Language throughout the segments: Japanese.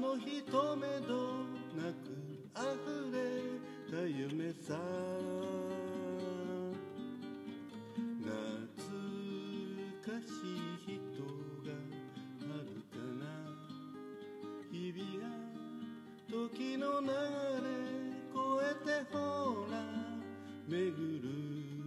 だあの日とめどな。く溢れた夢さ懐かしい人があるかな。日々が時の流れ越えてほら巡る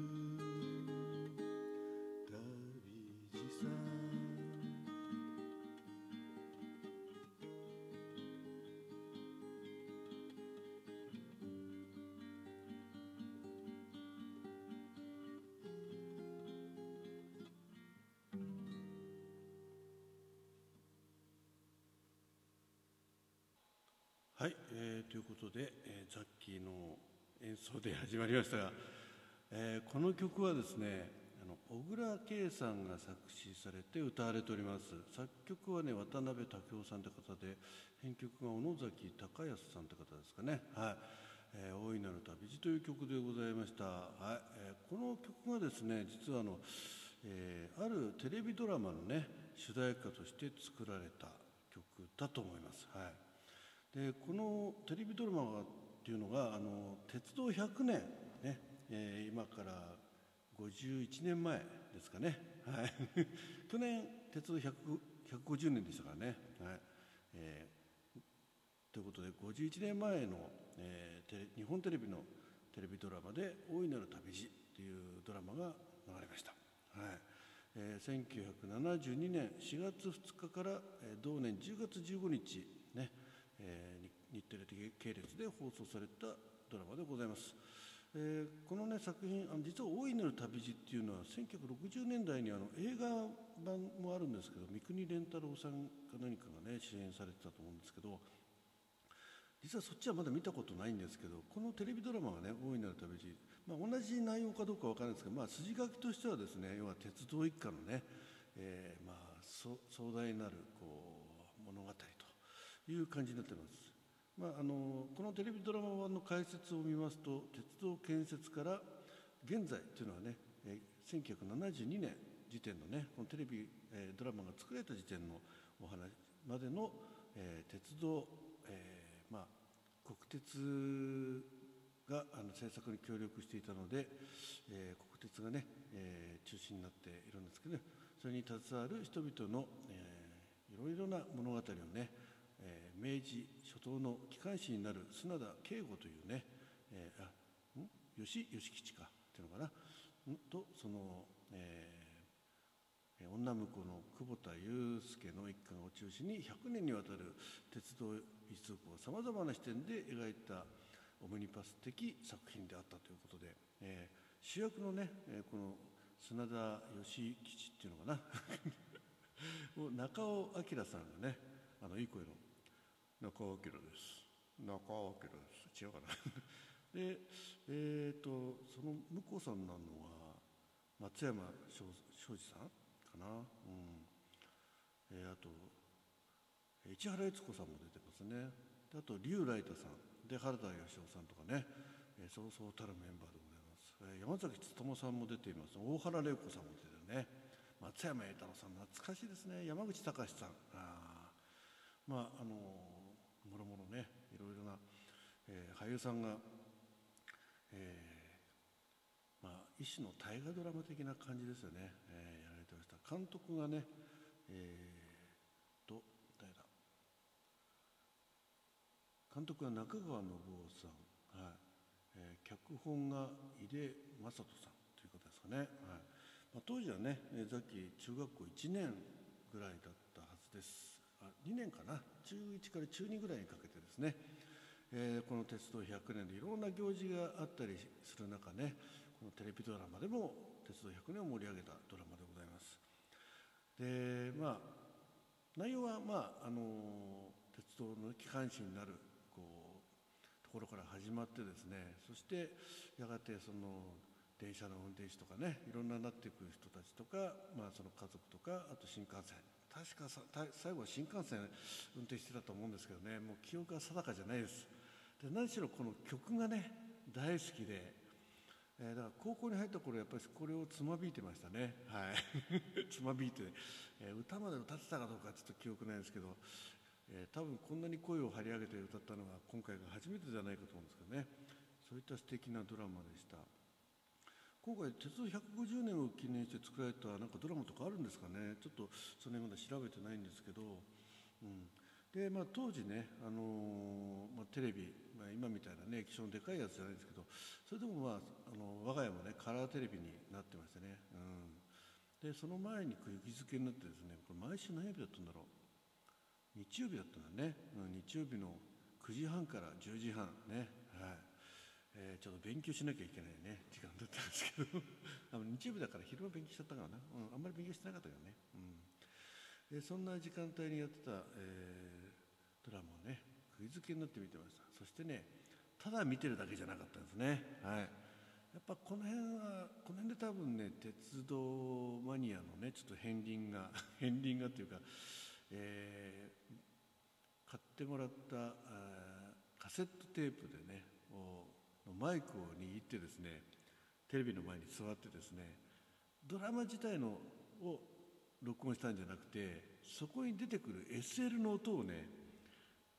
ということで、えーザッキーの演奏で始まりましたが、えーこの曲はですねあの小倉圭さんが作詞されて歌われております。作曲はね渡辺武雄さんって方で編曲が小野崎隆康さんって方ですかね。はい「えー大いなる旅路」という曲でございました、はい。えーこの曲がですね実はあの、えーあるテレビドラマのね主題歌として作られた曲だと思います。はい。でこのテレビドラマっていうのがあの鉄道100年ね、えー今から51年前ですかね、はい、去年鉄道150年でしたからね、はい。えーということで51年前の、えー日本テレビのテレビドラマで「大いなる旅路」っていうドラマが流れました。はい。えー1972年4月2日から、えー同年10月15日ね、え日テレ系列で放送されたドラマでございます。えーこの、ね、作品あの実は「大いなる旅路」っていうのは1960年代にあの映画版もあるんですけど三國連太郎さんか何かがね主演されてたと思うんですけど実はそっちはまだ見たことないんですけどこのテレビドラマがね「大いなる旅路」まあ、同じ内容かどうかわからないですけど、まあ、筋書きとしてはですね要は鉄道一家のね、えーまあ、壮大なるこう物語いう感じになってます。まあ、あのこのテレビドラマ版の解説を見ますと鉄道建設から現在というのはね、えー1972年時点のねこのテレビ、えードラマが作られた時点のお話までの、えー鉄道、えーまあ、国鉄があの制作に協力していたので、えー国鉄がね、えー中心になっているんですけど、ね、それに携わる人々の、えーいろいろな物語をね、明治初頭の機関士になる砂田圭吾というね、えーあん？吉吉吉かっていうのかな？ん？とその、えー女婿の久保田祐介の一家を中心に100年にわたる鉄道一族をさまざまな視点で描いたオムニパス的作品であったということで、えー主役のね、えーこの砂田義吉っていうのかな？もう中尾明さんがねあのいい声の中尾明です。中尾明です。違うかな。でえっ、とその向こうさんになるのは松山庄司さんかな。うん。えーあと市原悦子さんも出てますね。あと竜ライタさん。で原田芳雄さんとかね、えーそうそうたるメンバーでございます、えー山崎努さんも出ています。大原玲子さんも出てるね。松山栄太郎さん懐かしいですね。山口隆さん。あまああのもろもろねいろいろな、えー俳優さんが、えーまあ、一種の大河ドラマ的な感じですよね、えーやられてました。監督がねえー、と誰だ？監督は中川信夫さん、はい。えー脚本が井出正人さんということですかね、はい。まあ、当時はねえーさっき中学校1年ぐらいだったはずです。2年かな。中1から中2ぐらいにかけてですね、えーこの鉄道100年でいろんな行事があったりする中ね。このテレビドラマでも鉄道100年を盛り上げたドラマでございます。でまあ内容はまああの鉄道の機関士になるこうところから始まってですね。そしてやがてその電車の運転手とかねいろんななっていく人たちとか、まあ、その家族とかあと新幹線。確か最後は新幹線運転してたと思うんですけどね。もう記憶が定かじゃないです。で何しろこの曲がね大好きで。えー、だから高校に入った頃やっぱりこれをつまびいてましたね。はい。つまびいて、えー、歌まで歌ってたかどうかちょっと記憶ないですけど、えー、多分こんなに声を張り上げて歌ったのが今回が初めてじゃないかと思うんですけどね。そういった素敵なドラマでした。今回鉄道150年を記念して作られたなんかドラマとかあるんですかね。ちょっとその辺まだ調べてないんですけど、うん、で、まあ、当時ね、あのー、まあ、テレビ、まあ、今みたいなね液晶のでかいやつじゃないんですけどそれでも、まあ、あの我が家もねカラーテレビになってましてね、うん、でその前に釘付けになってですねこれ毎週何曜日だったんだろう。日曜日だったんだね、うん、日曜日の9時半から10時半ね。えー、ちょっと勉強しなきゃいけないね時間だったんですけど。あの日曜日だから昼間勉強しちゃったからな、うん、あんまり勉強してなかったけどね、うん。でそんな時間帯にやってた、えー、ドラマをね釘付けになって見てました。そしてねただ見てるだけじゃなかったんですね。はい。やっぱこの辺はこの辺で多分ね鉄道マニアのねちょっと片鱗が 片鱗がというか、えー、買ってもらったカセットテープでねマイクを握ってですねテレビの前に座ってですねドラマ自体のを録音したんじゃなくてそこに出てくる SL の音をね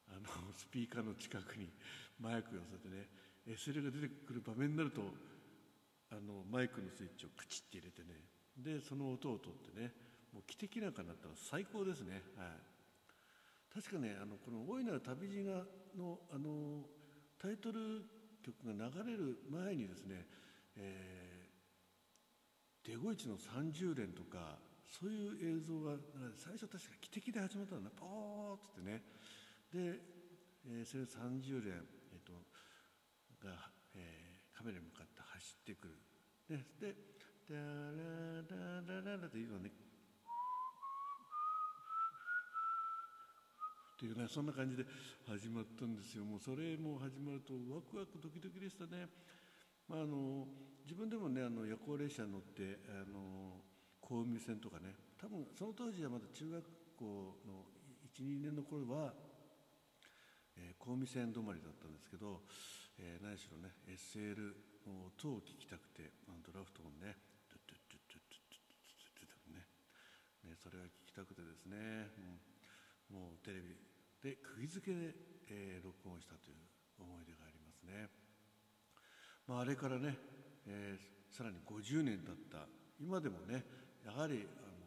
あのスピーカーの近くにマイク寄せてね SL が出てくる場面になるとあのマイクのスイッチをカチッて入れてねでその音を取ってねもう汽笛なんかになったら最高ですね、はい、確かねあのこの「大いなる旅路がの」あのタイトル曲が流れる前にですね、えー、デゴイチの30連とかそういう映像が最初確か汽笛で始まったんだポーっつってね。で、えー、それ30連、えーとが、えー、カメラに向かって走ってくる。でで「ダラダラララ」っていうのねっていうねそんな感じで始まったんですよ。もうそれも始まるとワクワクドキドキでしたね、まあ、あの自分でもねあの夜行列車に乗ってあの小海線とかね多分その当時はまだ中学校の12年の頃は、えー、小海線止まりだったんですけど、えー、何しろね SL の音を聞きたくてドラフトをねドゥドゥドゥドゥドゥドゥドゥねねそれが聞きたくてですね、うん、もうテレビで釘付けで、えー、録音したという思い出がありますね、まあ、あれからね、えー、さらに50年経った。今でもねやはりあの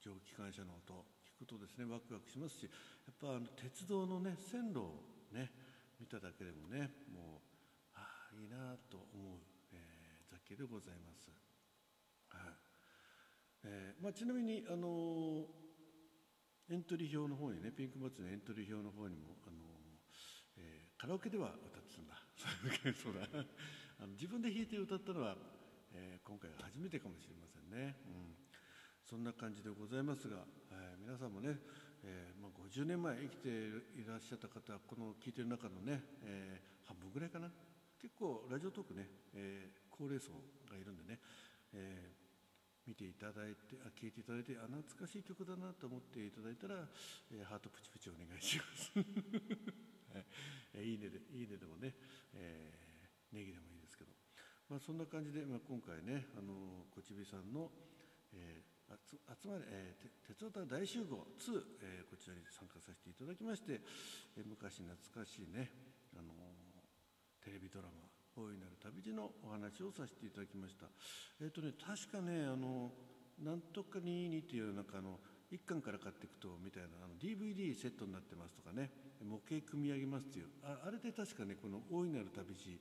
蒸気機関車の音聞くとですねワクワクしますしやっぱあの鉄道のね線路をね見ただけでもねもうああいいなと思う、えー、雑記でございます。はい。えーまあ、ちなみにあのエントリー表の方にねピンクマッチのエントリー表の方にもあの、えー、カラオケでは歌ってたんだ。そうだ。あの自分で弾いて歌ったのは、えー、今回が初めてかもしれませんね。うん。そんな感じでございますが、えー、皆さんもね、えーまあ、50年前生きていらっしゃった方この聞いてる中のね、え、半分ぐらいかな。結構ラジオトークね、え、高齢層がいるんでね、え、見ていただいてあ聞いていただいてあ懐かしい曲だなと思っていただいたら、えー、ハートプチプチお願いします、えー、いいねでいいねでもね、えー、ネギでもいいですけど、まあ、そんな感じで、まあ、今回ねあのこちびさんの、えー集まり、えー、鉄オタ大集合2、えー、こちらに参加させていただきまして、えー、昔懐かしいね、あの、テレビドラマ「大いなる旅路」のお話をさせていただきました。えっ、ー、とね確かねあのなんとかににっていうなんかあの1巻から買っていくとみたいなあの DVD セットになってますとかね模型組み上げますっていうああれで確かねこの「大いなる旅路」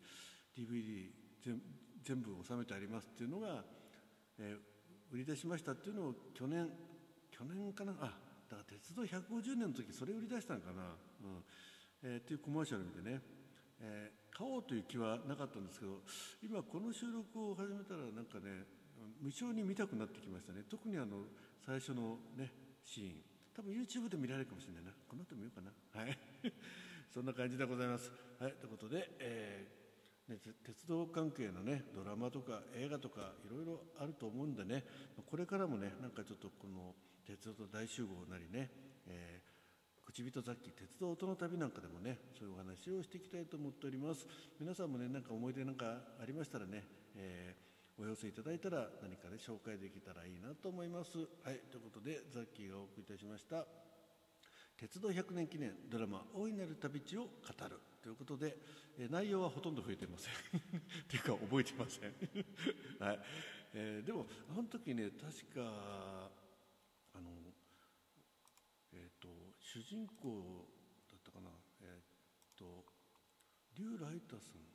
DVD 全部収めてありますっていうのが、えー売り出しましたっていうのを去年去年かなあだから鉄道150年の時それ売り出したのかな、うん。えー、っていうコマーシャル見てね、えー、買おうという気はなかったんですけど今この収録を始めたらなんかね無償に見たくなってきましたね。特にあの最初のねシーン。多分 YouTube で見られるかもしれないな。この後見ようかな。はい。そんな感じでございます。はい。ということで、えーね、鉄道関係のねドラマとか映画とかいろいろあると思うんでねこれからもねなんかちょっとこの鉄道と大集合なりね、え、口人雑記鉄道音の旅なんかでもねそういうお話をしていきたいと思っております。皆さんもねなんか思い出なんかありましたらね、えー、お寄せいただいたら何かで紹介できたらいいなと思います。はい、ということでザッキーがお送りいたしました。鉄道100年記念ドラマ「大いなる旅路を語る」ということで、えー、内容はほとんど増えていません。っていうか覚えていません。はい、えー、でもあの時ね確かあのえっ、ー、と主人公だったかな？えっ、と竜ライタさん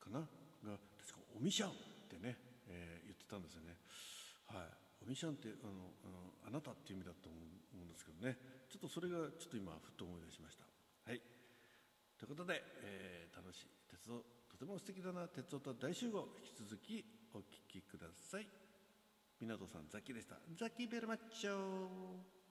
かな？が確か「おみしゃん」ってね、えー、言ってたんですよね。はい、おみしゃんってあのあなたっていう意味だと思うんですけどねちょっとそれがちょっと今ふっと思い出しました。はいということで、えー、楽しい鉄道とても素敵だな鉄道と大集合引き続きお聴きください。湊さんザキでした。ザキベルマッチョ